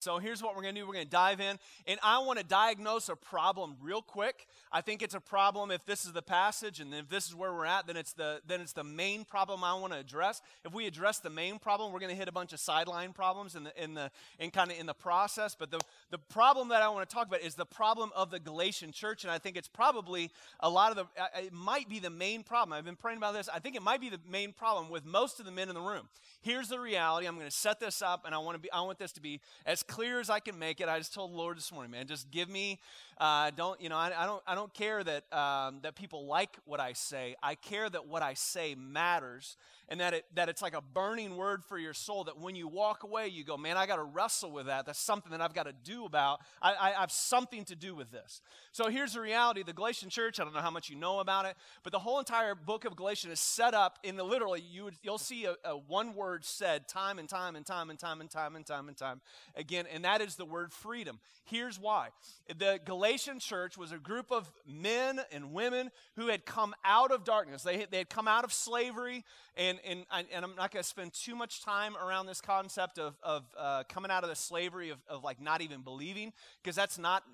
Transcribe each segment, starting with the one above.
So here's what we're going to do. We're going to dive in, and I want to diagnose a problem real quick. I think it's a problem if this is the passage, and if this is where we're at, then it's the then it's the main problem I want to address. If we address the main problem, we're going to hit a bunch of sideline problems in the in the in kind of in the process. But the the problem that I want to talk about is the problem of the Galatian church, and I think it's probably a lot of the it might be the main problem. I've been praying about this. I think it might be the main problem with most of the men in the room. Here's the reality. I'm going to set this up, and I want to be I want this to be as clear as I can make it. I just told the Lord this morning, man, just give me, uh, don't, you know, I, I, don't, I don't care that, um, that people like what I say. I care that what I say matters and that, it, that it's like a burning word for your soul that when you walk away, you go, man, I got to wrestle with that. That's something that I've got to do about. I, I, I have something to do with this. So here's the reality. The Galatian church, I don't know how much you know about it, but the whole entire book of Galatians is set up in the literally, you would, you'll see a, a one word said time and time and time and time and time and time and time again, and that is the word freedom. Here's why. The Galatian church was a group of men and women who had come out of darkness. They, they had come out of slavery and, and, and I'm not going to spend too much time around this concept of, of uh, coming out of the slavery of, of like not even believing, because that's not,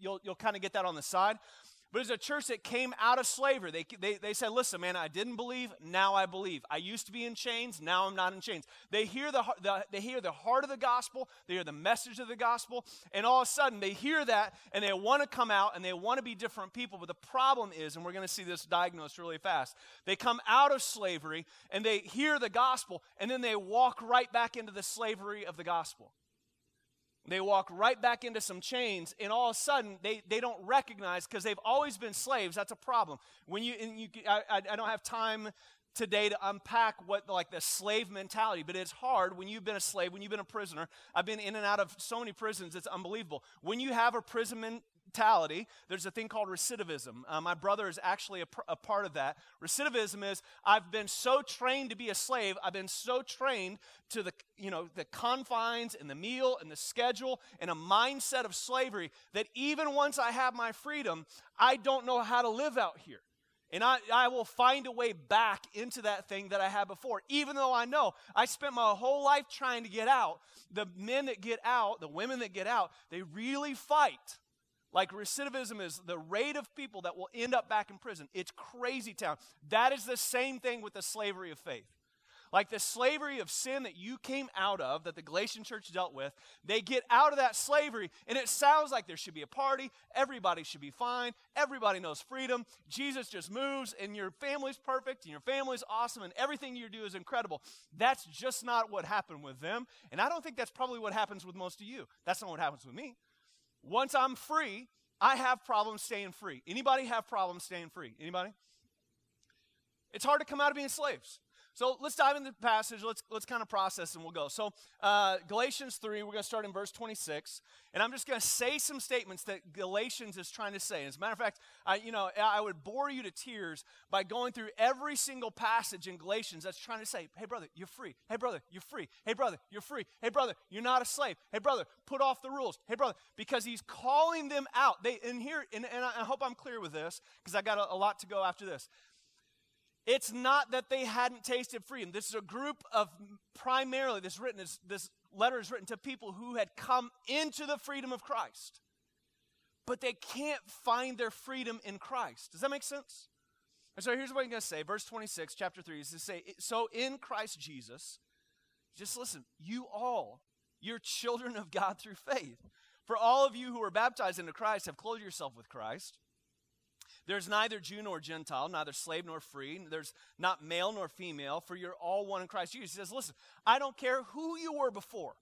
you'll, you'll kind of get that on the side. But it's a church that came out of slavery. They, they, they said, listen, man, I didn't believe, now I believe. I used to be in chains, now I'm not in chains. They hear the, the, they hear the heart of the gospel, they hear the message of the gospel, and all of a sudden they hear that and they want to come out and they want to be different people. But the problem is, and we're going to see this diagnosed really fast, they come out of slavery and they hear the gospel and then they walk right back into the slavery of the gospel. They walk right back into some chains, and all of a sudden they, they don't recognize because they've always been slaves. That's a problem. When you, you I, I don't have time today to unpack what like the slave mentality but it's hard when you've been a slave when you've been a prisoner i've been in and out of so many prisons it's unbelievable when you have a prison mentality, there's a thing called recidivism. Uh, my brother is actually a, pr- a part of that. Recidivism is I've been so trained to be a slave, I've been so trained to the, you know, the confines and the meal and the schedule and a mindset of slavery that even once I have my freedom, I don't know how to live out here. And I, I will find a way back into that thing that I had before, even though I know I spent my whole life trying to get out. The men that get out, the women that get out, they really fight like recidivism is the rate of people that will end up back in prison. It's crazy town. That is the same thing with the slavery of faith. Like the slavery of sin that you came out of, that the Galatian church dealt with, they get out of that slavery, and it sounds like there should be a party. Everybody should be fine. Everybody knows freedom. Jesus just moves, and your family's perfect, and your family's awesome, and everything you do is incredible. That's just not what happened with them. And I don't think that's probably what happens with most of you. That's not what happens with me. Once I'm free, I have problems staying free. Anybody have problems staying free? Anybody? It's hard to come out of being slaves. So let's dive into the passage. Let's, let's kind of process and we'll go. So, uh, Galatians 3, we're going to start in verse 26. And I'm just going to say some statements that Galatians is trying to say. As a matter of fact, I, you know, I would bore you to tears by going through every single passage in Galatians that's trying to say, hey, brother, you're free. Hey, brother, you're free. Hey, brother, you're free. Hey, brother, you're not a slave. Hey, brother, put off the rules. Hey, brother, because he's calling them out. They, and here, and, and I hope I'm clear with this because I got a, a lot to go after this. It's not that they hadn't tasted freedom. This is a group of primarily, this written is this letter is written to people who had come into the freedom of Christ. But they can't find their freedom in Christ. Does that make sense? And so here's what I'm going to say. Verse 26, chapter 3 is to say, So in Christ Jesus, just listen, you all, you're children of God through faith. For all of you who are baptized into Christ have clothed yourself with Christ. There's neither Jew nor Gentile, neither slave nor free. There's not male nor female, for you're all one in Christ Jesus. He says, Listen, I don't care who you were before.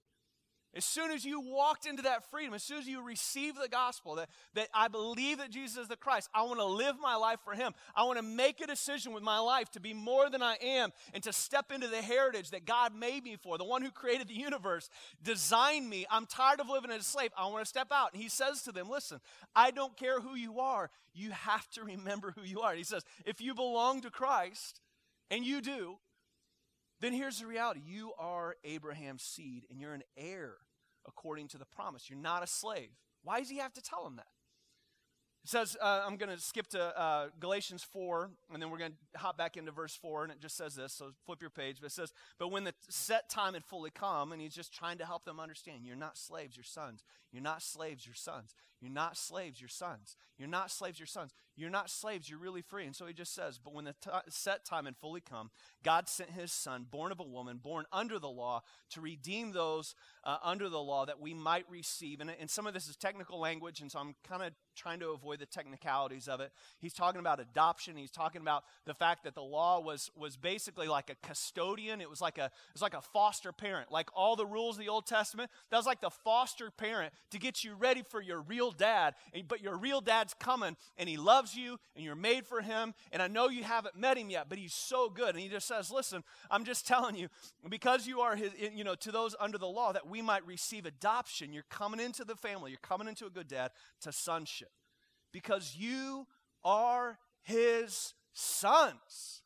As soon as you walked into that freedom, as soon as you received the gospel, that, that I believe that Jesus is the Christ, I want to live my life for Him. I want to make a decision with my life to be more than I am and to step into the heritage that God made me for, the one who created the universe, designed me. I'm tired of living as a slave. I want to step out. And He says to them, Listen, I don't care who you are, you have to remember who you are. He says, If you belong to Christ, and you do, then here's the reality you are Abraham's seed and you're an heir according to the promise. You're not a slave. Why does he have to tell him that? It says, uh, I'm going to skip to uh, Galatians 4, and then we're going to hop back into verse 4, and it just says this. So flip your page. But it says, But when the set time had fully come, and he's just trying to help them understand, you're not slaves, you're sons. You're not slaves, you're sons. You're not slaves, you're sons. You're not slaves, you're sons. You're not slaves, you're really free. And so he just says, But when the t- set time had fully come, God sent his son, born of a woman, born under the law, to redeem those uh, under the law that we might receive. And, and some of this is technical language, and so I'm kind of trying to avoid the technicalities of it. He's talking about adoption. He's talking about the fact that the law was, was basically like a custodian. It was like a, it was like a foster parent. Like all the rules of the Old Testament, that was like the foster parent to get you ready for your real dad. And, but your real dad's coming, and he loves you and you're made for him. And I know you haven't met him yet, but he's so good. And he just says, Listen, I'm just telling you, because you are his, you know, to those under the law, that we might receive adoption. You're coming into the family, you're coming into a good dad to sonship. Because you are his sons.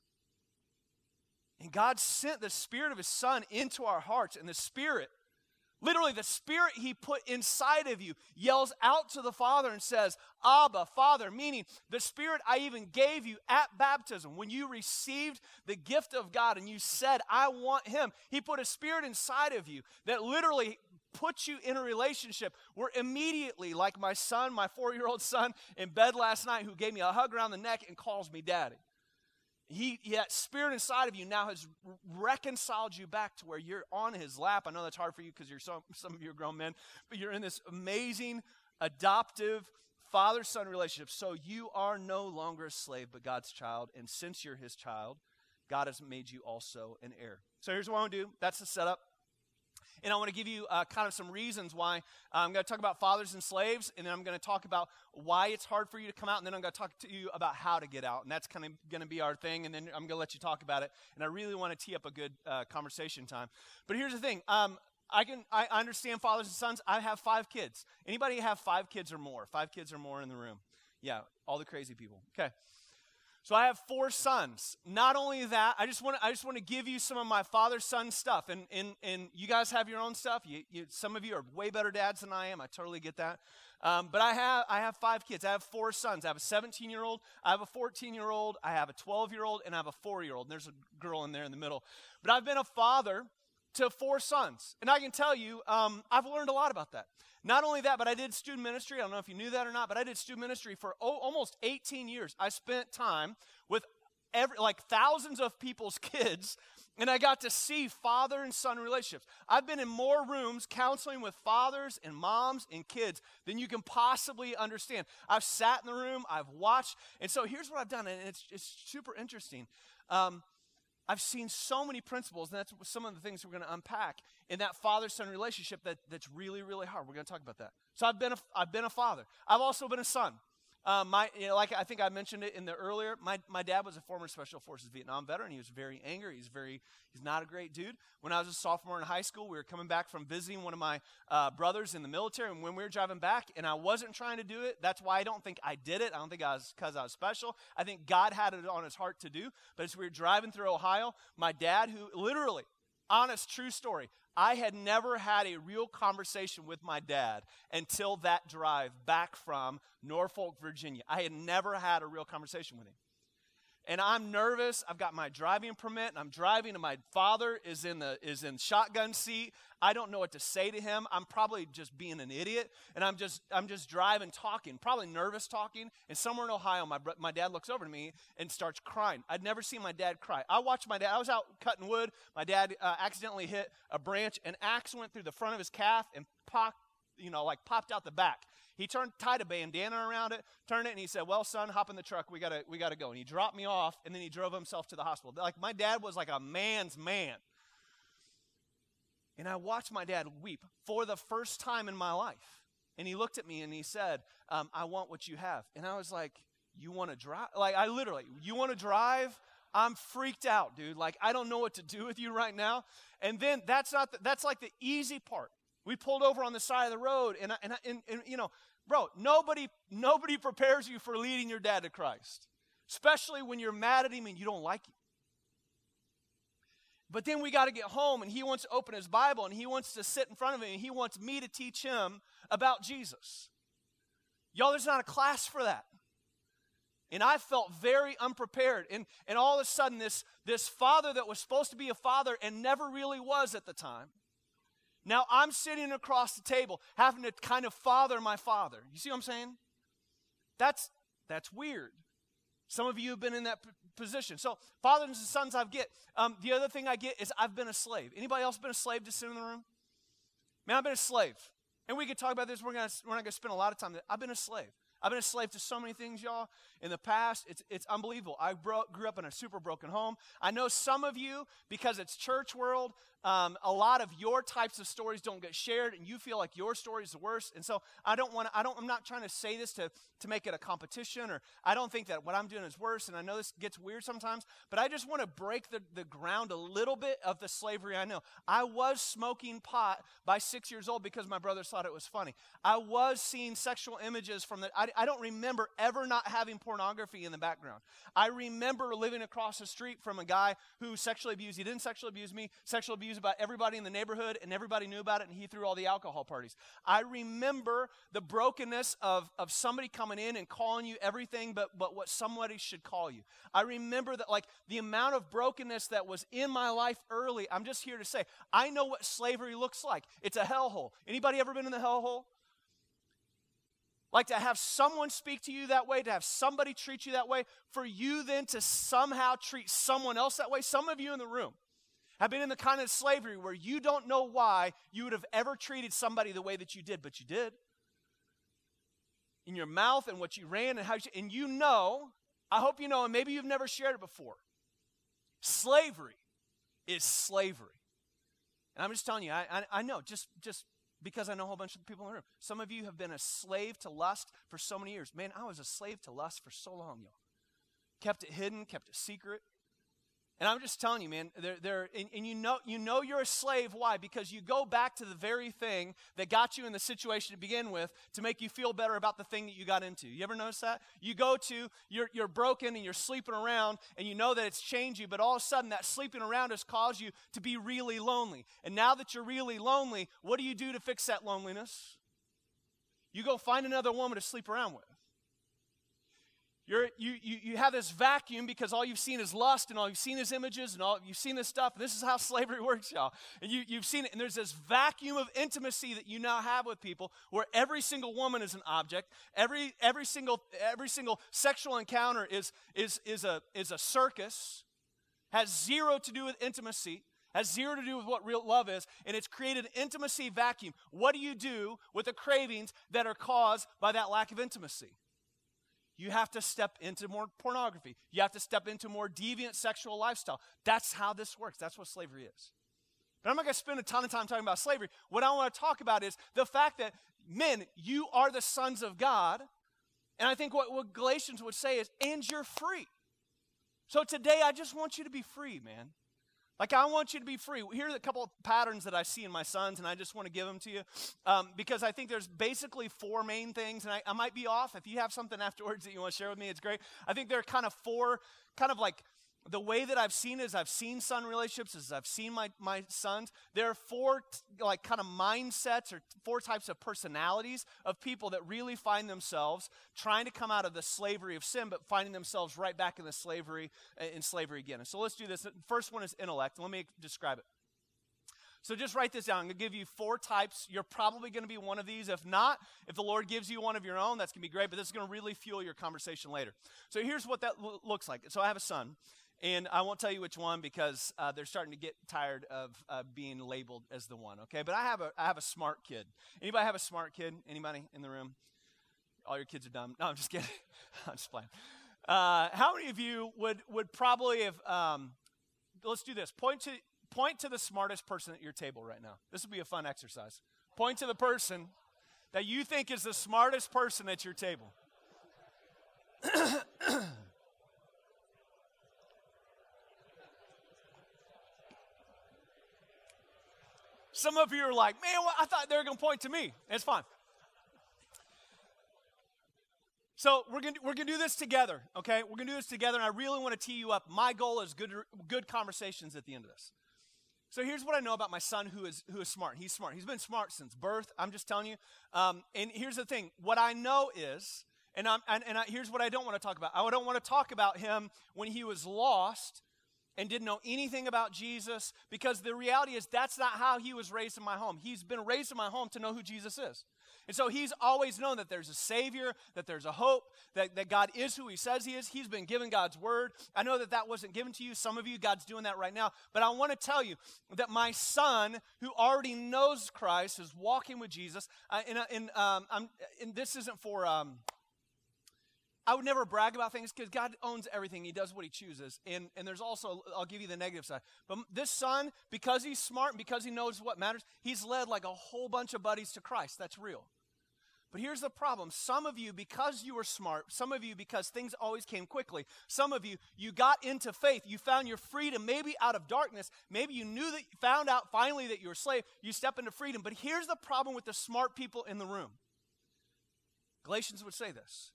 And God sent the Spirit of His Son into our hearts, and the Spirit Literally, the spirit he put inside of you yells out to the Father and says, Abba, Father, meaning the spirit I even gave you at baptism. When you received the gift of God and you said, I want him, he put a spirit inside of you that literally puts you in a relationship where immediately, like my son, my four year old son in bed last night, who gave me a hug around the neck and calls me daddy he, that spirit inside of you now has reconciled you back to where you're on his lap. I know that's hard for you because you're some, some of you are grown men, but you're in this amazing adoptive father son relationship. So you are no longer a slave, but God's child. And since you're his child, God has made you also an heir. So here's what I want to do that's the setup. And I want to give you uh, kind of some reasons why. Uh, I'm going to talk about fathers and slaves, and then I'm going to talk about why it's hard for you to come out, and then I'm going to talk to you about how to get out. And that's kind of going to be our thing, and then I'm going to let you talk about it. And I really want to tee up a good uh, conversation time. But here's the thing. Um, I can I understand fathers and sons. I have five kids. Anybody have five kids or more? Five kids or more in the room? Yeah, all the crazy people. Okay. So I have four sons. Not only that, I just want to, I just want to give you some of my father's son stuff. And, and, and you guys have your own stuff. You, you, some of you are way better dads than I am. I totally get that. Um, but I have, I have five kids. I have four sons. I have a 17 year old, I have a 14 year old, I have a 12 year old, and I have a four year old. And there's a girl in there in the middle. But I've been a father to four sons. And I can tell you, um, I've learned a lot about that. Not only that, but I did student ministry. I don't know if you knew that or not, but I did student ministry for oh, almost 18 years. I spent time with every, like thousands of people's kids, and I got to see father and son relationships. I've been in more rooms counseling with fathers and moms and kids than you can possibly understand. I've sat in the room, I've watched, and so here's what I've done, and it's, it's super interesting. Um, I've seen so many principles, and that's some of the things we're going to unpack in that father son relationship that, that's really, really hard. We're going to talk about that. So I've been a, I've been a father. I've also been a son. Um, my, you know, like I think I mentioned it in the earlier, my, my dad was a former Special Forces Vietnam veteran. He was very angry. He's very, he's not a great dude. When I was a sophomore in high school, we were coming back from visiting one of my uh, brothers in the military, and when we were driving back, and I wasn't trying to do it, that's why I don't think I did it. I don't think I was because I was special. I think God had it on his heart to do. But as we were driving through Ohio, my dad, who literally, honest, true story, I had never had a real conversation with my dad until that drive back from Norfolk, Virginia. I had never had a real conversation with him and I'm nervous. I've got my driving permit and I'm driving and my father is in the is in shotgun seat. I don't know what to say to him. I'm probably just being an idiot and I'm just I'm just driving talking, probably nervous talking. And somewhere in Ohio my my dad looks over to me and starts crying. I'd never seen my dad cry. I watched my dad I was out cutting wood. My dad uh, accidentally hit a branch and axe went through the front of his calf and popped you know, like popped out the back. He turned, tied a bandana around it, turned it, and he said, "Well, son, hop in the truck. We gotta, we gotta go." And he dropped me off, and then he drove himself to the hospital. Like my dad was like a man's man. And I watched my dad weep for the first time in my life. And he looked at me and he said, um, I want what you have. And I was like, You want to drive? Like, I literally, you want to drive? I'm freaked out, dude. Like, I don't know what to do with you right now. And then that's not, the, that's like the easy part. We pulled over on the side of the road, and, I, and, I, and, and, you know, bro, nobody, nobody prepares you for leading your dad to Christ, especially when you're mad at him and you don't like him. But then we got to get home, and he wants to open his Bible, and he wants to sit in front of me, and he wants me to teach him about Jesus. Y'all, there's not a class for that. And I felt very unprepared. And, and all of a sudden, this, this father that was supposed to be a father and never really was at the time, now I'm sitting across the table having to kind of father my father. You see what I'm saying? That's, that's weird. Some of you have been in that p- position. So, fathers and sons, I get. Um, the other thing I get is I've been a slave. Anybody else been a slave to sit in the room? Man, I've been a slave. And we could talk about this. We're, gonna, we're not going to spend a lot of time. I've been a slave. I've been a slave to so many things, y'all. In the past, it's, it's unbelievable. I bro- grew up in a super broken home. I know some of you, because it's church world, um, a lot of your types of stories don't get shared, and you feel like your story is the worst. And so I don't want to. I don't. I'm not trying to say this to to make it a competition, or I don't think that what I'm doing is worse. And I know this gets weird sometimes, but I just want to break the the ground a little bit of the slavery I know. I was smoking pot by six years old because my brothers thought it was funny. I was seeing sexual images from the. I, I don't remember ever not having pornography in the background. I remember living across the street from a guy who sexually abused. He didn't sexually abuse me. Sexually abused about everybody in the neighborhood, and everybody knew about it, and he threw all the alcohol parties. I remember the brokenness of, of somebody coming in and calling you everything but, but what somebody should call you. I remember that, like, the amount of brokenness that was in my life early. I'm just here to say, I know what slavery looks like. It's a hellhole. Anybody ever been in the hellhole? Like to have someone speak to you that way, to have somebody treat you that way, for you then to somehow treat someone else that way. Some of you in the room, have been in the kind of slavery where you don't know why you would have ever treated somebody the way that you did, but you did. In your mouth and what you ran and how you, and you know, I hope you know, and maybe you've never shared it before. Slavery is slavery. And I'm just telling you, I, I, I know, just, just because I know a whole bunch of people in the room. Some of you have been a slave to lust for so many years. Man, I was a slave to lust for so long, y'all. Kept it hidden, kept it secret. And I'm just telling you, man, they're, they're, and, and, you, know, you know you're a slave. Why? Because you go back to the very thing that got you in the situation to begin with to make you feel better about the thing that you got into. You ever notice that? You go to, you're, you're broken and you're sleeping around and you know that it's changed you, but all of a sudden that sleeping around has caused you to be really lonely. And now that you're really lonely, what do you do to fix that loneliness? You go find another woman to sleep around with. You're, you, you, you have this vacuum because all you've seen is lust and all you've seen is images and all you've seen this stuff. And this is how slavery works, y'all. And you, you've seen it. And there's this vacuum of intimacy that you now have with people where every single woman is an object. Every, every, single, every single sexual encounter is, is, is, a, is a circus, has zero to do with intimacy has zero to do with what real love is, and it's created an intimacy vacuum. What do you do with the cravings that are caused by that lack of intimacy? You have to step into more pornography. You have to step into more deviant sexual lifestyle. That's how this works. That's what slavery is. But I'm not going to spend a ton of time talking about slavery. What I want to talk about is the fact that men, you are the sons of God. And I think what, what Galatians would say is, and you're free. So today, I just want you to be free, man. Like, I want you to be free. Here are a couple of patterns that I see in my sons, and I just want to give them to you um, because I think there's basically four main things, and I, I might be off. If you have something afterwards that you want to share with me, it's great. I think there are kind of four, kind of like the way that I've seen is I've seen son relationships, as I've seen my, my sons. There are four like kind of mindsets or four types of personalities of people that really find themselves trying to come out of the slavery of sin, but finding themselves right back in the slavery uh, in slavery again. And so let's do this. First one is intellect. Let me describe it. So just write this down. I'm going to give you four types. You're probably going to be one of these. If not, if the Lord gives you one of your own, that's going to be great, but this is going to really fuel your conversation later. So here's what that lo- looks like. So I have a son. And I won't tell you which one because uh, they're starting to get tired of uh, being labeled as the one. Okay, but I have a I have a smart kid. Anybody have a smart kid? Anybody in the room? All your kids are dumb. No, I'm just kidding. I'm just playing. Uh, how many of you would would probably have? Um, let's do this. Point to point to the smartest person at your table right now. This will be a fun exercise. Point to the person that you think is the smartest person at your table. Some of you are like, man, I thought they were going to point to me. It's fine. So we're gonna we're gonna do this together, okay? We're gonna do this together, and I really want to tee you up. My goal is good good conversations at the end of this. So here's what I know about my son, who is who is smart. He's smart. He's been smart since birth. I'm just telling you. Um, and here's the thing: what I know is, and I'm and, and I, here's what I don't want to talk about. I don't want to talk about him when he was lost and didn't know anything about Jesus, because the reality is that's not how he was raised in my home. He's been raised in my home to know who Jesus is. And so he's always known that there's a Savior, that there's a hope, that, that God is who he says he is. He's been given God's word. I know that that wasn't given to you. Some of you, God's doing that right now. But I want to tell you that my son, who already knows Christ, is walking with Jesus. Uh, and, uh, and, um, and this isn't for. Um, I would never brag about things because God owns everything. He does what He chooses. And, and there's also, I'll give you the negative side. But this son, because he's smart and because he knows what matters, he's led like a whole bunch of buddies to Christ. That's real. But here's the problem. Some of you, because you were smart, some of you, because things always came quickly, some of you, you got into faith. You found your freedom, maybe out of darkness. Maybe you knew that, you found out finally that you were a slave. You step into freedom. But here's the problem with the smart people in the room Galatians would say this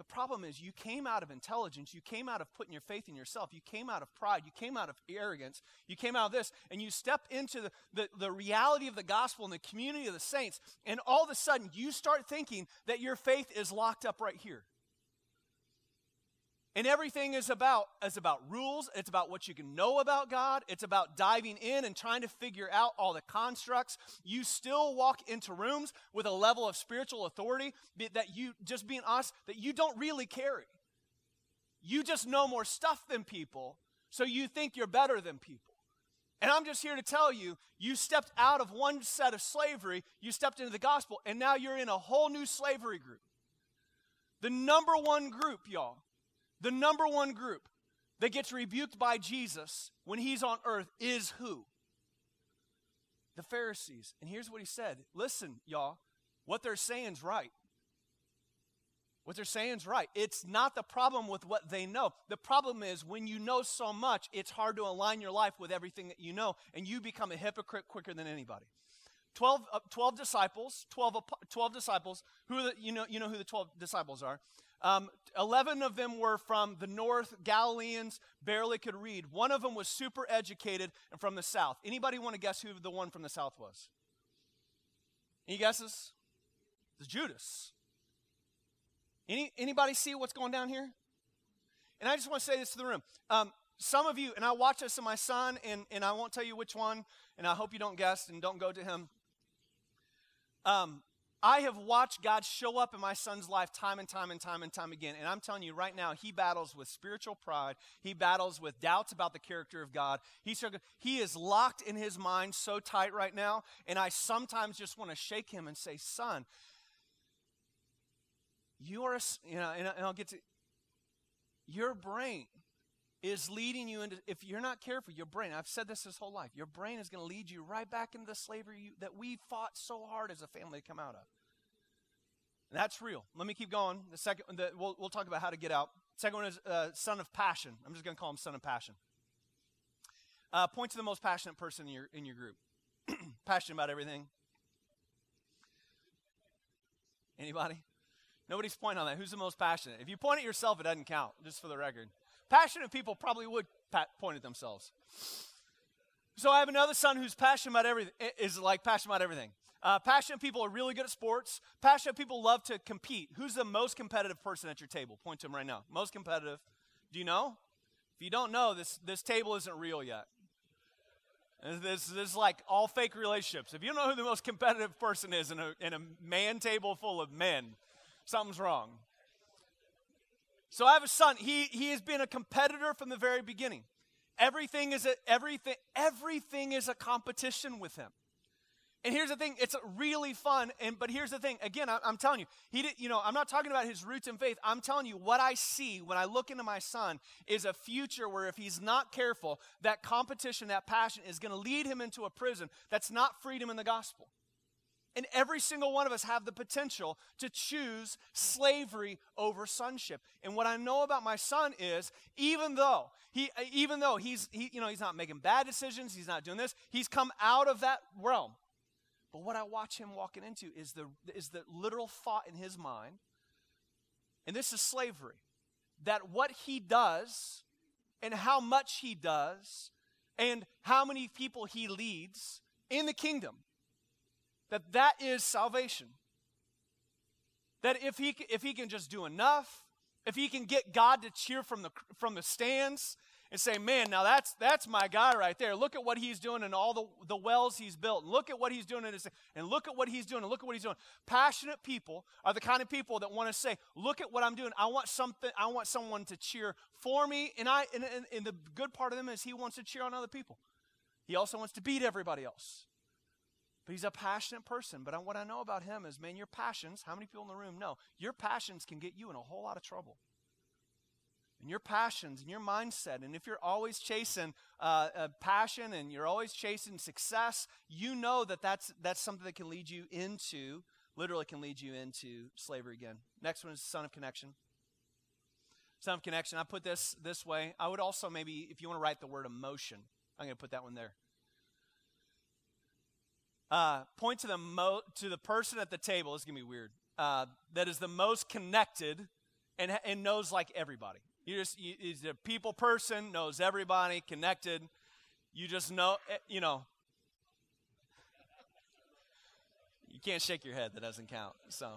the problem is, you came out of intelligence, you came out of putting your faith in yourself, you came out of pride, you came out of arrogance, you came out of this, and you step into the, the, the reality of the gospel and the community of the saints, and all of a sudden you start thinking that your faith is locked up right here. And everything is about is about rules, it's about what you can know about God, it's about diving in and trying to figure out all the constructs. You still walk into rooms with a level of spiritual authority that you just being honest that you don't really carry. You just know more stuff than people, so you think you're better than people. And I'm just here to tell you, you stepped out of one set of slavery, you stepped into the gospel, and now you're in a whole new slavery group. The number one group, y'all, the number one group that gets rebuked by Jesus when he's on earth is who? The Pharisees. And here's what he said Listen, y'all, what they're saying is right. What they're saying is right. It's not the problem with what they know. The problem is when you know so much, it's hard to align your life with everything that you know, and you become a hypocrite quicker than anybody. 12, uh, 12 disciples, 12, 12 disciples, who the, you know, you know who the 12 disciples are. Um, 11 of them were from the north, Galileans, barely could read. One of them was super educated and from the south. Anybody want to guess who the one from the south was? Any guesses? It's Judas. Any, anybody see what's going down here? And I just want to say this to the room. Um, some of you, and I watch this in my son, and, and I won't tell you which one, and I hope you don't guess and don't go to him. Um, I have watched God show up in my son's life time and time and time and time again. And I'm telling you right now, he battles with spiritual pride. He battles with doubts about the character of God. He's, he is locked in his mind so tight right now. And I sometimes just want to shake him and say, Son, you are, a, you know, and I'll get to, your brain is leading you into, if you're not careful, your brain, I've said this this whole life, your brain is going to lead you right back into the slavery you, that we fought so hard as a family to come out of. And that's real. Let me keep going. The second, the, we'll, we'll talk about how to get out. Second one is uh, son of passion. I'm just going to call him son of passion. Uh, point to the most passionate person in your, in your group. passionate about everything. Anybody? Nobody's pointing on that. Who's the most passionate? If you point at yourself, it doesn't count, just for the record. Passionate people probably would point at themselves. So I have another son who's passionate about everything, is like passionate about everything. Uh, passionate people are really good at sports. Passionate people love to compete. Who's the most competitive person at your table? Point to him right now. Most competitive. Do you know? If you don't know, this, this table isn't real yet. This, this is like all fake relationships. If you don't know who the most competitive person is in a, in a man table full of men, something's wrong. So I have a son. He, he has been a competitor from the very beginning. Everything is a, everything, everything is a competition with him. And here's the thing, it's really fun. And but here's the thing, again, I, am telling you, he did, you know, I'm not talking about his roots in faith. I'm telling you what I see when I look into my son is a future where if he's not careful, that competition, that passion is going to lead him into a prison that's not freedom in the gospel. And every single one of us have the potential to choose slavery over sonship. And what I know about my son is even though he even though he's he, you know he's not making bad decisions, he's not doing this, he's come out of that realm. But what I watch him walking into is the, is the literal thought in his mind, and this is slavery, that what he does and how much he does and how many people he leads in the kingdom, that that is salvation. That if he, if he can just do enough, if he can get God to cheer from the, from the stands, and say, man, now that's that's my guy right there. Look at what he's doing and all the, the wells he's built. And look at what he's doing in his, and look at what he's doing and look at what he's doing. Passionate people are the kind of people that want to say, look at what I'm doing. I want something, I want someone to cheer for me. And I and, and, and the good part of them is he wants to cheer on other people. He also wants to beat everybody else. But he's a passionate person. But what I know about him is, man, your passions, how many people in the room know? Your passions can get you in a whole lot of trouble and your passions and your mindset, and if you're always chasing uh, passion and you're always chasing success, you know that that's, that's something that can lead you into, literally can lead you into slavery again. Next one is son of connection. Son of connection. I put this this way. I would also maybe, if you want to write the word emotion, I'm going to put that one there. Uh, point to the mo- to the person at the table. This is gonna be weird. Uh, that is the most connected and and knows like everybody. You just, you, he's a people person, knows everybody, connected. You just know, eh, you know. You can't shake your head, that doesn't count. So,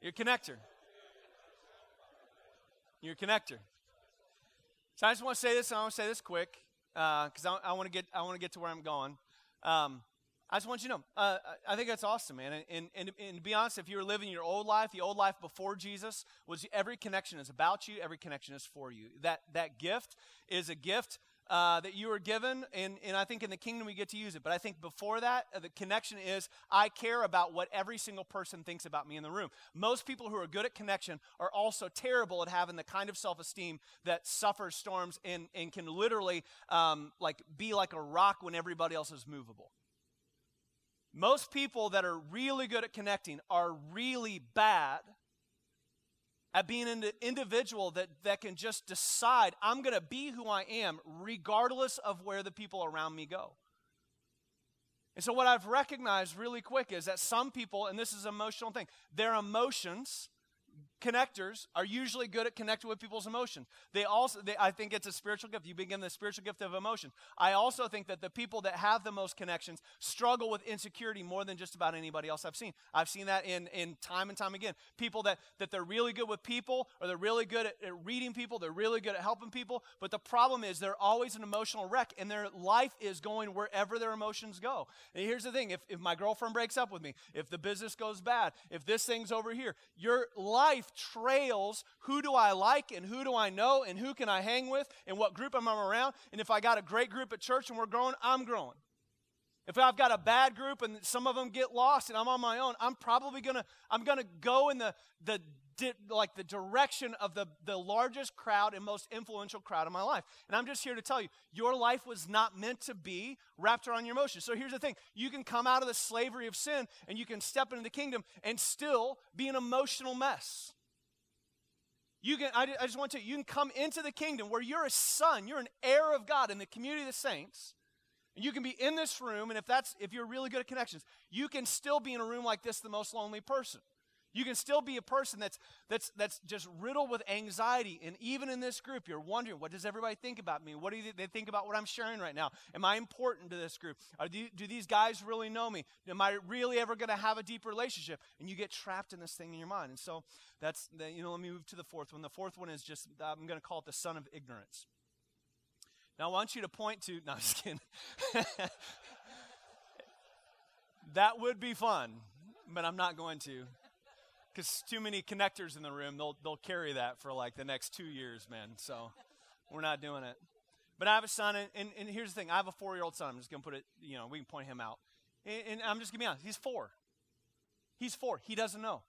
you're a connector. You're a connector. So I just want to say this, and I want to say this quick, because uh, I, I want to get I want to get to where I'm going. Um, I just want you to know, uh, I think that's awesome, man. And, and, and, to be honest, if you were living your old life, the old life before Jesus, was every connection is about you, every connection is for you. That, that gift is a gift uh, that you were given, and, and I think in the kingdom we get to use it. But I think before that, uh, the connection is I care about what every single person thinks about me in the room. Most people who are good at connection are also terrible at having the kind of self esteem that suffers storms and, and can literally um, like be like a rock when everybody else is movable. Most people that are really good at connecting are really bad at being an individual that, that can just decide, I'm going to be who I am, regardless of where the people around me go. And so, what I've recognized really quick is that some people, and this is an emotional thing, their emotions connectors are usually good at connecting with people's emotions. They also, they, I think it's a spiritual gift. You begin the spiritual gift of emotion. I also think that the people that have the most connections struggle with insecurity more than just about anybody else I've seen. I've seen that in, in time and time again. People that, that they're really good with people, or they're really good at, at reading people, they're really good at helping people, but the problem is they're always an emotional wreck, and their life is going wherever their emotions go. And here's the thing if, if my girlfriend breaks up with me, if the business goes bad, if this thing's over here, your life trails who do I like and who do I know and who can I hang with and what group am I around. And if I got a great group at church and we're growing, I'm growing. If I've got a bad group and some of them get lost and I'm on my own, I'm probably gonna I'm gonna go in the the di- like the direction of the the largest crowd and most influential crowd in my life. And I'm just here to tell you, your life was not meant to be wrapped around your emotions. So here's the thing: you can come out of the slavery of sin and you can step into the kingdom and still be an emotional mess. You can, I, I just want to, you can come into the kingdom where you're a son, you're an heir of God in the community of the saints. And you can be in this room, and if that's if you're really good at connections, you can still be in a room like this, the most lonely person. You can still be a person that's, that's, that's just riddled with anxiety. And even in this group, you're wondering, what does everybody think about me? What do they think about what I'm sharing right now? Am I important to this group? Do, do these guys really know me? Am I really ever going to have a deep relationship? And you get trapped in this thing in your mind. And so that's, the, you know, let me move to the fourth one. The fourth one is just, I'm going to call it the son of ignorance. Now, I want you to point to, no, I'm just kidding. that would be fun, but I'm not going to because too many connectors in the room, they'll, they'll carry that for like the next two years, man. So we're not doing it. But I have a son, and, and, and here's the thing I have a four year old son. I'm just going to put it, you know, we can point him out. And, and I'm just going to be honest. He's four. He's four. He doesn't know.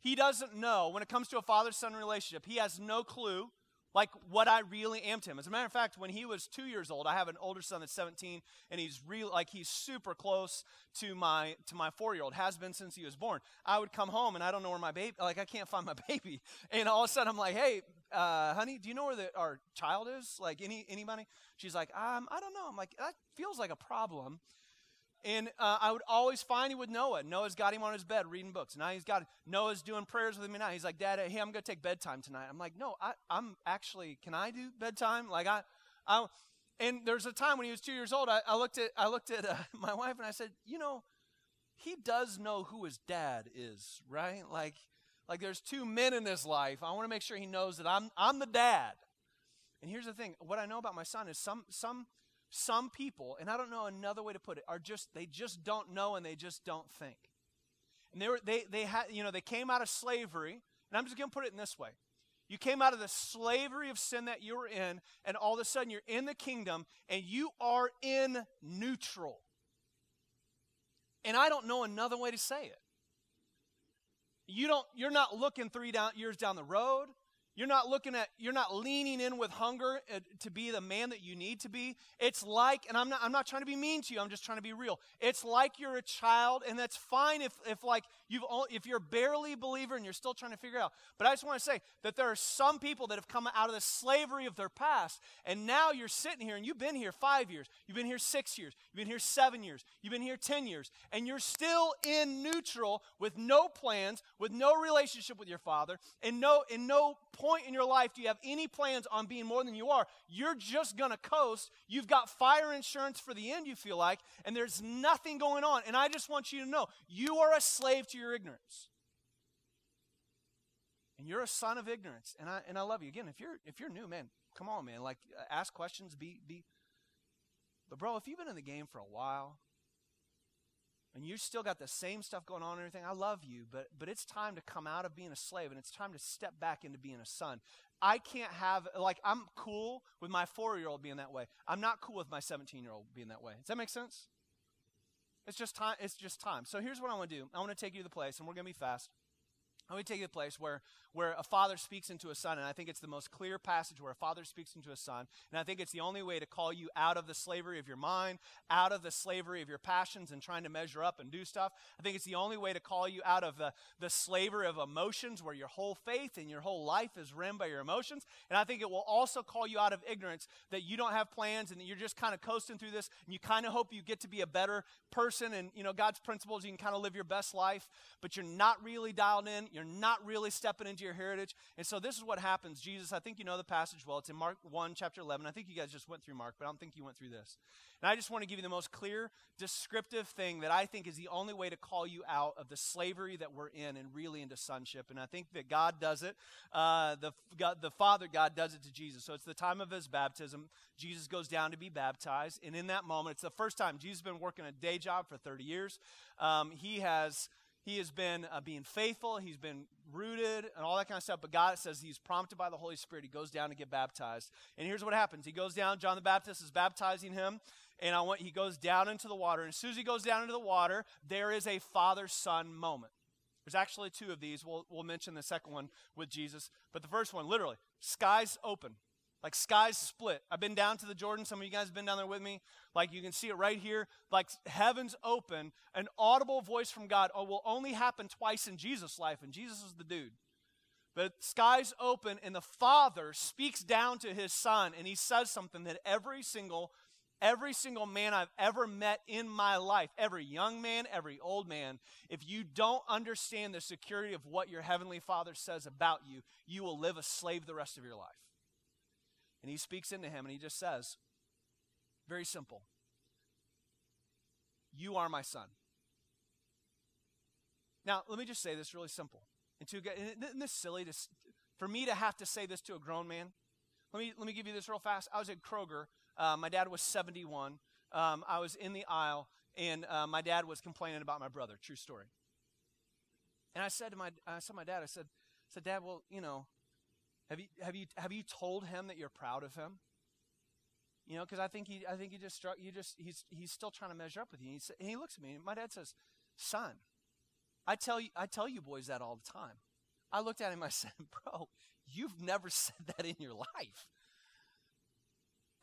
He doesn't know when it comes to a father son relationship, he has no clue like what I really am to him. As a matter of fact, when he was two years old, I have an older son that's 17, and he's real like he's super close to my to my four year old. Has been since he was born. I would come home and I don't know where my baby like I can't find my baby, and all of a sudden I'm like, hey, uh, honey, do you know where the, our child is? Like any anybody? She's like, um, I don't know. I'm like, that feels like a problem. And uh, I would always find him with Noah. Noah's got him on his bed reading books. Now he's got Noah's doing prayers with me now. He's like, Dad, hey, I'm going to take bedtime tonight. I'm like, no, I, am actually. Can I do bedtime? Like I, I. And there's a time when he was two years old. I, I looked at I looked at uh, my wife and I said, you know, he does know who his dad is, right? Like, like there's two men in his life. I want to make sure he knows that I'm I'm the dad. And here's the thing: what I know about my son is some some some people, and I don't know another way to put it, are just they just don't know and they just don't think. And they were they they had you know they came out of slavery, and I'm just going to put it in this way. You came out of the slavery of sin that you were in, and all of a sudden you're in the kingdom and you are in neutral. And I don't know another way to say it. You don't you're not looking 3 down, years down the road. You're not looking at, you're not leaning in with hunger uh, to be the man that you need to be. It's like, and I'm not, I'm not trying to be mean to you, I'm just trying to be real. It's like you're a child, and that's fine if, if like you've, if you're barely a believer and you're still trying to figure it out. But I just want to say that there are some people that have come out of the slavery of their past, and now you're sitting here and you've been here five years, you've been here six years, you've been here seven years, you've been here 10 years, and you're still in neutral with no plans, with no relationship with your father, and no, in no point in your life do you have any plans on being more than you are. You're just going to coast. You've got fire insurance for the end, you feel like, and there's nothing going on. And I just want you to know you are a slave to your ignorance. And you're a son of ignorance. And I, and I love you. Again, if you're, if you're new, man, come on, man. Like, uh, ask questions, be, be. But, bro, if you've been in the game for a while, and you still got the same stuff going on and everything, I love you, but but it's time to come out of being a slave and it's time to step back into being a son. I can't have like I'm cool with my 4-year-old being that way. I'm not cool with my 17-year-old being that way. Does that make sense? It's just time it's just time. So here's what I want to do. I want to take you to the place and we're going to be fast. I me take you to the place where, where a father speaks into a son, and I think it's the most clear passage where a father speaks into a son. And I think it's the only way to call you out of the slavery of your mind, out of the slavery of your passions and trying to measure up and do stuff. I think it's the only way to call you out of the, the slavery of emotions where your whole faith and your whole life is rimmed by your emotions. And I think it will also call you out of ignorance that you don't have plans and that you're just kind of coasting through this and you kind of hope you get to be a better person and, you know, God's principles, you can kind of live your best life, but you're not really dialed in. You're not really stepping into your heritage. And so this is what happens. Jesus, I think you know the passage well. It's in Mark 1, chapter 11. I think you guys just went through Mark, but I don't think you went through this. And I just want to give you the most clear, descriptive thing that I think is the only way to call you out of the slavery that we're in and really into sonship. And I think that God does it. Uh, the, God, the Father, God, does it to Jesus. So it's the time of his baptism. Jesus goes down to be baptized. And in that moment, it's the first time Jesus has been working a day job for 30 years. Um, he has he has been uh, being faithful. He's been rooted and all that kind of stuff. But God says he's prompted by the Holy Spirit. He goes down to get baptized. And here's what happens. He goes down. John the Baptist is baptizing him. And I want, he goes down into the water. And as soon as he goes down into the water, there is a father-son moment. There's actually two of these. We'll, we'll mention the second one with Jesus. But the first one, literally, skies open. Like skies split. I've been down to the Jordan. Some of you guys have been down there with me. Like you can see it right here. Like heavens open. An audible voice from God oh, will only happen twice in Jesus' life, and Jesus is the dude. But skies open, and the Father speaks down to his Son, and he says something that every single every single man I've ever met in my life, every young man, every old man, if you don't understand the security of what your heavenly Father says about you, you will live a slave the rest of your life. And he speaks into him and he just says, very simple, You are my son. Now, let me just say this really simple. And to get, isn't this silly to, for me to have to say this to a grown man? Let me, let me give you this real fast. I was at Kroger. Uh, my dad was 71. Um, I was in the aisle, and uh, my dad was complaining about my brother. True story. And I said to my, I said to my dad, I said, I said, Dad, well, you know, have you, have, you, have you told him that you're proud of him? You know, because I think he, I think he just struck, you just, he's, he's still trying to measure up with you. And he, and he looks at me, and my dad says, "Son, I tell you, I tell you boys that all the time." I looked at him, I said, "Bro, you've never said that in your life."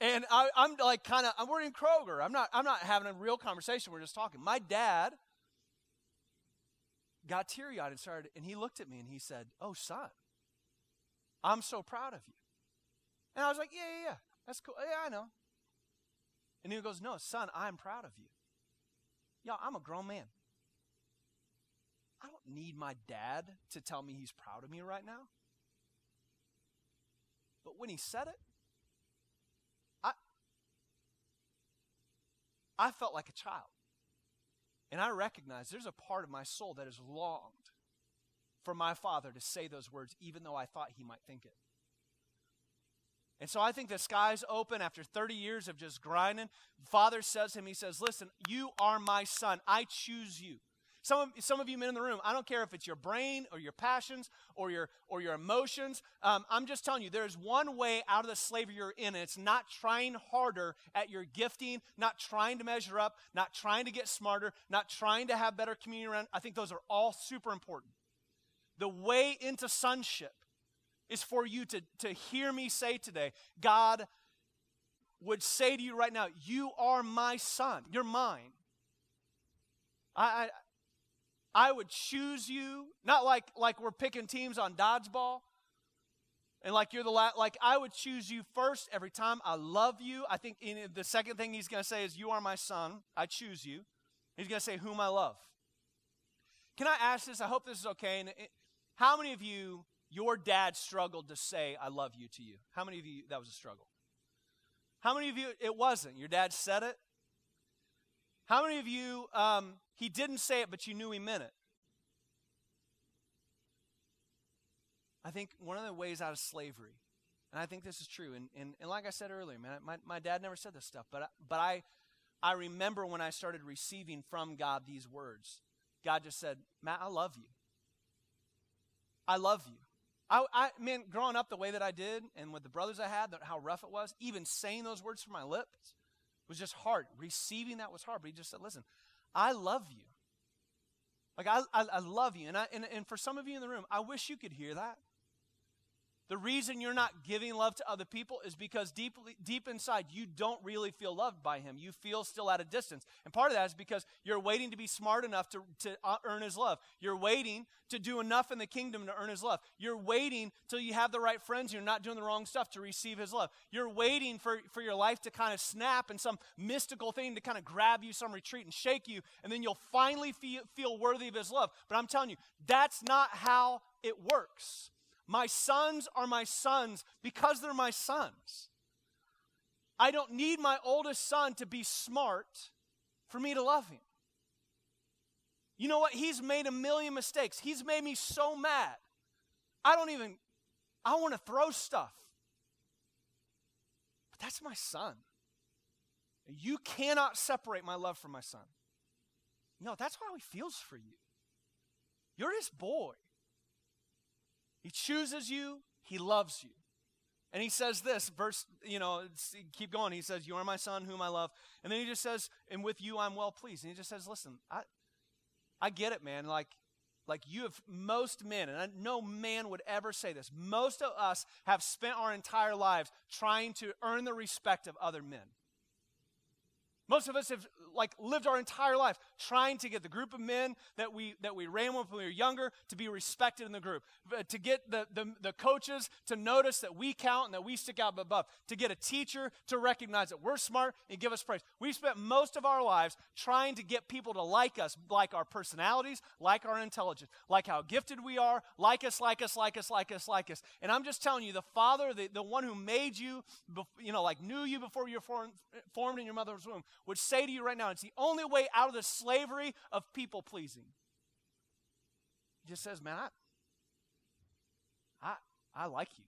And I, am like, kind of, I'm we're in Kroger. I'm not, I'm not having a real conversation. We're just talking. My dad got teary eyed and started, and he looked at me and he said, "Oh, son, I'm so proud of you." And I was like, "Yeah, yeah, yeah, that's cool. Yeah, I know." And he goes, "No, son, I'm proud of you." Y'all, I'm a grown man. I don't need my dad to tell me he's proud of me right now. But when he said it, I I felt like a child. And I recognize there's a part of my soul that has longed for my father to say those words, even though I thought he might think it. And so I think the sky's open after 30 years of just grinding. Father says to him, He says, Listen, you are my son. I choose you. Some of, some of you men in the room, I don't care if it's your brain or your passions or your, or your emotions. Um, I'm just telling you, there's one way out of the slavery you're in, and it's not trying harder at your gifting, not trying to measure up, not trying to get smarter, not trying to have better community around. I think those are all super important. The way into sonship is for you to, to hear me say today, God would say to you right now, You are my son. You're mine. I, I would choose you, not like like we're picking teams on dodgeball. And like you're the last, like I would choose you first every time. I love you. I think in, the second thing he's going to say is, "You are my son. I choose you." He's going to say, "Whom I love." Can I ask this? I hope this is okay. And it, how many of you, your dad struggled to say "I love you" to you? How many of you that was a struggle? How many of you it wasn't? Your dad said it. How many of you um, he didn't say it, but you knew he meant it. I think one of the ways out of slavery, and I think this is true, and, and, and like I said earlier, man, my, my dad never said this stuff, but, I, but I, I remember when I started receiving from God these words. God just said, Matt, I love you. I love you. I, I man, growing up the way that I did, and with the brothers I had, how rough it was, even saying those words from my lips was just hard. Receiving that was hard. But he just said, listen, I love you. Like, I, I, I love you. And, I, and, and for some of you in the room, I wish you could hear that. The reason you're not giving love to other people is because deeply, deep inside you don't really feel loved by Him. You feel still at a distance. And part of that is because you're waiting to be smart enough to, to uh, earn His love. You're waiting to do enough in the kingdom to earn His love. You're waiting till you have the right friends you're not doing the wrong stuff to receive His love. You're waiting for, for your life to kind of snap and some mystical thing to kind of grab you, some retreat and shake you, and then you'll finally feel, feel worthy of His love. But I'm telling you, that's not how it works. My sons are my sons because they're my sons. I don't need my oldest son to be smart for me to love him. You know what? He's made a million mistakes. He's made me so mad. I don't even, I want to throw stuff. But that's my son. You cannot separate my love from my son. No, that's how he feels for you. You're his boy. He chooses you, He loves you. And he says this, verse, you know, keep going. He says, You are my son, whom I love. And then he just says, And with you I'm well pleased. And he just says, Listen, I, I get it, man. Like, like you have most men, and I no man would ever say this, most of us have spent our entire lives trying to earn the respect of other men. Most of us have like lived our entire life trying to get the group of men that we that we ran with when we were younger to be respected in the group, uh, to get the, the, the coaches to notice that we count and that we stick out above, to get a teacher to recognize that we're smart and give us praise. We've spent most of our lives trying to get people to like us, like our personalities, like our intelligence, like how gifted we are, like us, like us, like us, like us, like us. And I'm just telling you, the Father, the, the one who made you, you know, like knew you before you were formed, formed in your mother's womb, would say to you right now, it's the only way out of the slavery of people pleasing. He just says, Man, I, I, I like you.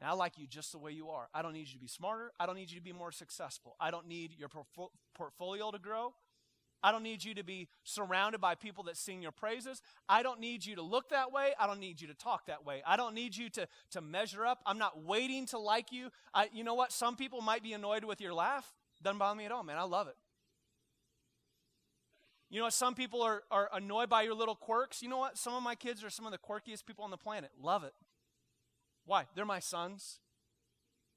And I like you just the way you are. I don't need you to be smarter. I don't need you to be more successful. I don't need your portfolio to grow. I don't need you to be surrounded by people that sing your praises. I don't need you to look that way. I don't need you to talk that way. I don't need you to, to measure up. I'm not waiting to like you. I, you know what? Some people might be annoyed with your laugh. Doesn't bother me at all, man. I love it. You know? Some people are, are annoyed by your little quirks. You know what? Some of my kids are some of the quirkiest people on the planet. Love it. Why? They're my sons.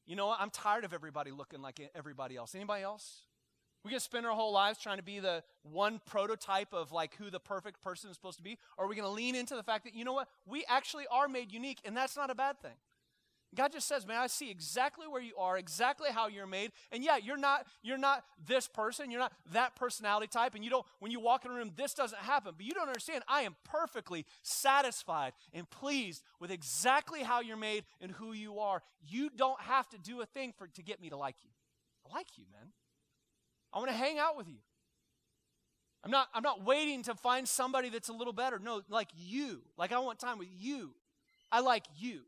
You know what? I'm tired of everybody looking like everybody else. Anybody else? We can spend our whole lives trying to be the one prototype of like who the perfect person is supposed to be, or are we going to lean into the fact that you know what? We actually are made unique, and that's not a bad thing. God just says, "Man, I see exactly where you are, exactly how you're made. And yeah, you're not you're not this person, you're not that personality type, and you don't when you walk in a room this doesn't happen. But you don't understand, I am perfectly satisfied and pleased with exactly how you're made and who you are. You don't have to do a thing for to get me to like you. I like you, man. I want to hang out with you. I'm not I'm not waiting to find somebody that's a little better. No, like you. Like I want time with you. I like you.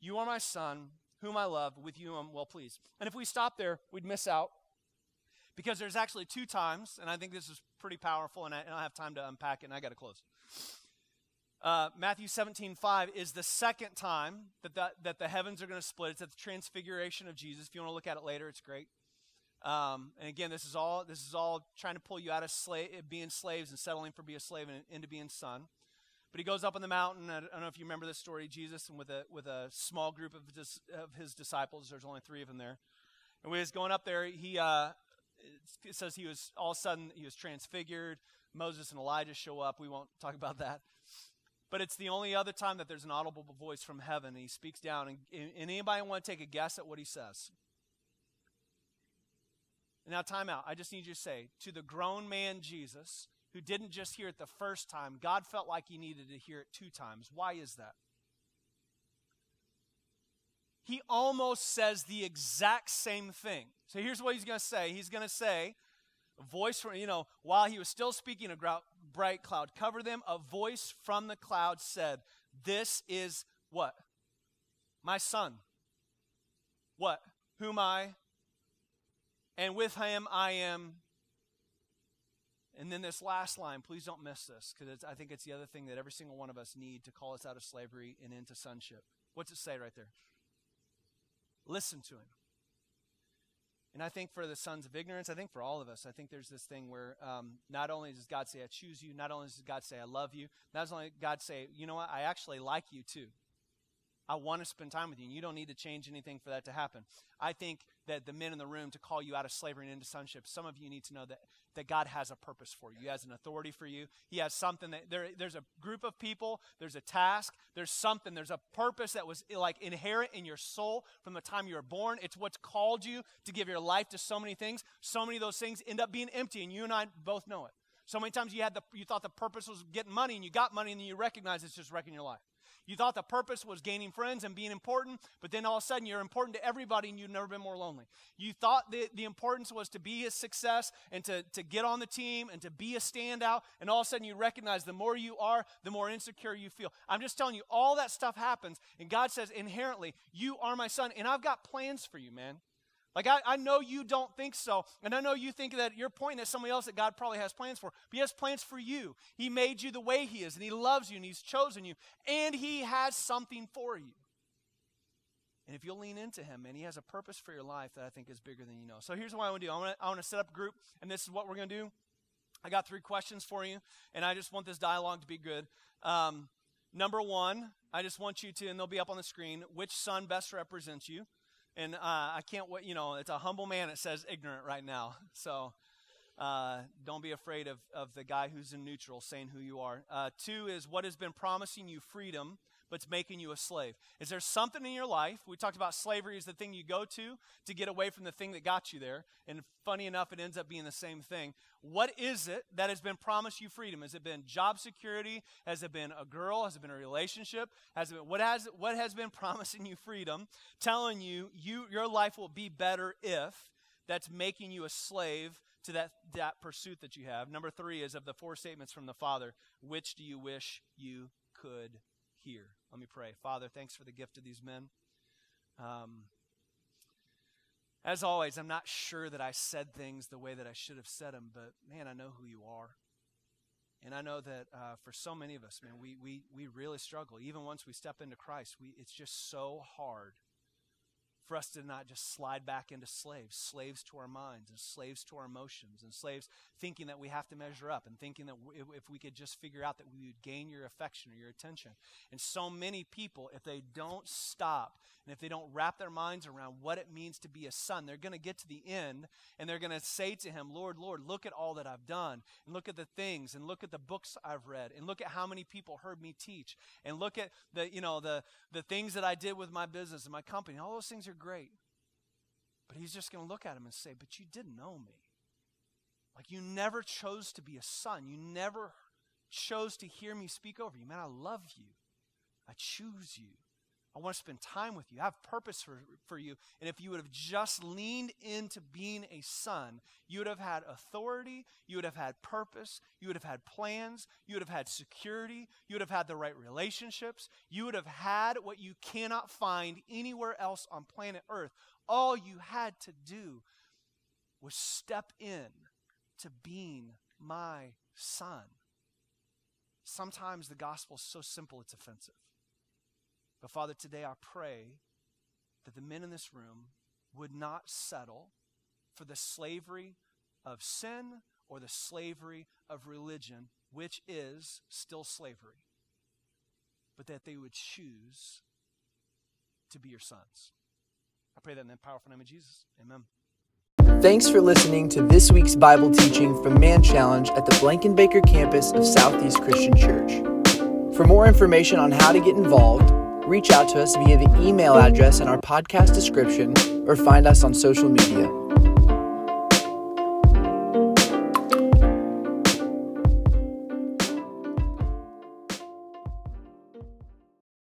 You are my son, whom I love. With you I'm well pleased. And if we stop there, we'd miss out. Because there's actually two times, and I think this is pretty powerful, and I, don't have time to unpack it, and I got to close. Uh, Matthew 17, 5 is the second time that the, that the heavens are going to split. It's at the transfiguration of Jesus. If you want to look at it later, it's great. Um, and again, this is all this is all trying to pull you out of being slaves and settling for being a slave and into being son. But he goes up on the mountain. I don't know if you remember this story. Jesus and with a with a small group of his, of his disciples. There's only three of them there. And when he was going up there, he uh, it says he was all of a sudden he was transfigured. Moses and Elijah show up. We won't talk about that. But it's the only other time that there's an audible voice from heaven. And he speaks down. And, and anybody want to take a guess at what he says? Now, time out. I just need you to say to the grown man Jesus, who didn't just hear it the first time, God felt like he needed to hear it two times. Why is that? He almost says the exact same thing. So here's what he's going to say. He's going to say, a voice from, you know, while he was still speaking, a bright cloud covered them. A voice from the cloud said, This is what? My son. What? Whom I and with him I am. And then this last line, please don't miss this, because I think it's the other thing that every single one of us need to call us out of slavery and into sonship. What's it say right there? Listen to him. And I think for the sons of ignorance, I think for all of us, I think there's this thing where um, not only does God say, I choose you, not only does God say, I love you, not only does God say, you know what, I actually like you too. I want to spend time with you. And you don't need to change anything for that to happen. I think that the men in the room to call you out of slavery and into sonship, some of you need to know that, that God has a purpose for you. He has an authority for you. He has something that there, there's a group of people, there's a task, there's something, there's a purpose that was like inherent in your soul from the time you were born. It's what's called you to give your life to so many things. So many of those things end up being empty, and you and I both know it. So many times you had the you thought the purpose was getting money and you got money and then you recognize it's just wrecking your life. You thought the purpose was gaining friends and being important, but then all of a sudden you're important to everybody and you've never been more lonely. You thought the, the importance was to be a success and to, to get on the team and to be a standout, and all of a sudden you recognize the more you are, the more insecure you feel. I'm just telling you, all that stuff happens, and God says inherently, You are my son, and I've got plans for you, man. Like, I, I know you don't think so. And I know you think that you're pointing at somebody else that God probably has plans for. But He has plans for you. He made you the way He is, and He loves you, and He's chosen you, and He has something for you. And if you'll lean into Him, and He has a purpose for your life that I think is bigger than you know. So here's what I want to do I want to, I want to set up a group, and this is what we're going to do. I got three questions for you, and I just want this dialogue to be good. Um, number one, I just want you to, and they'll be up on the screen, which son best represents you? And uh, I can't wait, you know, it's a humble man, it says ignorant right now. So uh, don't be afraid of, of the guy who's in neutral saying who you are. Uh, two is what has been promising you freedom but it's making you a slave. Is there something in your life? We talked about slavery is the thing you go to to get away from the thing that got you there. And funny enough, it ends up being the same thing. What is it that has been promised you freedom? Has it been job security? Has it been a girl? Has it been a relationship? Has it been what has what has been promising you freedom, telling you you your life will be better if that's making you a slave to that, that pursuit that you have. Number three is of the four statements from the Father, which do you wish you could hear? Let me pray. Father, thanks for the gift of these men. Um, As always, I'm not sure that I said things the way that I should have said them, but man, I know who you are. And I know that uh, for so many of us, man, we, we, we really struggle. Even once we step into Christ, we, it's just so hard for us to not just slide back into slaves, slaves to our minds and slaves to our emotions and slaves thinking that we have to measure up and thinking that if we could just figure out that we would gain your affection or your attention. And so many people, if they don't stop and if they don't wrap their minds around what it means to be a son, they're going to get to the end and they're going to say to him, Lord, Lord, look at all that I've done and look at the things and look at the books I've read and look at how many people heard me teach and look at the, you know, the, the things that I did with my business and my company. All those things are great. But he's just going to look at him and say, But you didn't know me. Like you never chose to be a son. You never chose to hear me speak over you. Man, I love you. I choose you. I want to spend time with you. I have purpose for, for you. And if you would have just leaned into being a son, you would have had authority, you would have had purpose, you would have had plans, you would have had security, you would have had the right relationships, you would have had what you cannot find anywhere else on planet Earth. All you had to do was step in to being my son. Sometimes the gospel is so simple it's offensive. But Father, today I pray that the men in this room would not settle for the slavery of sin or the slavery of religion, which is still slavery, but that they would choose to be your sons. I pray that in the powerful name of Jesus. Amen. Thanks for listening to this week's Bible teaching from Man Challenge at the Blankenbaker campus of Southeast Christian Church. For more information on how to get involved, reach out to us via the email address in our podcast description or find us on social media.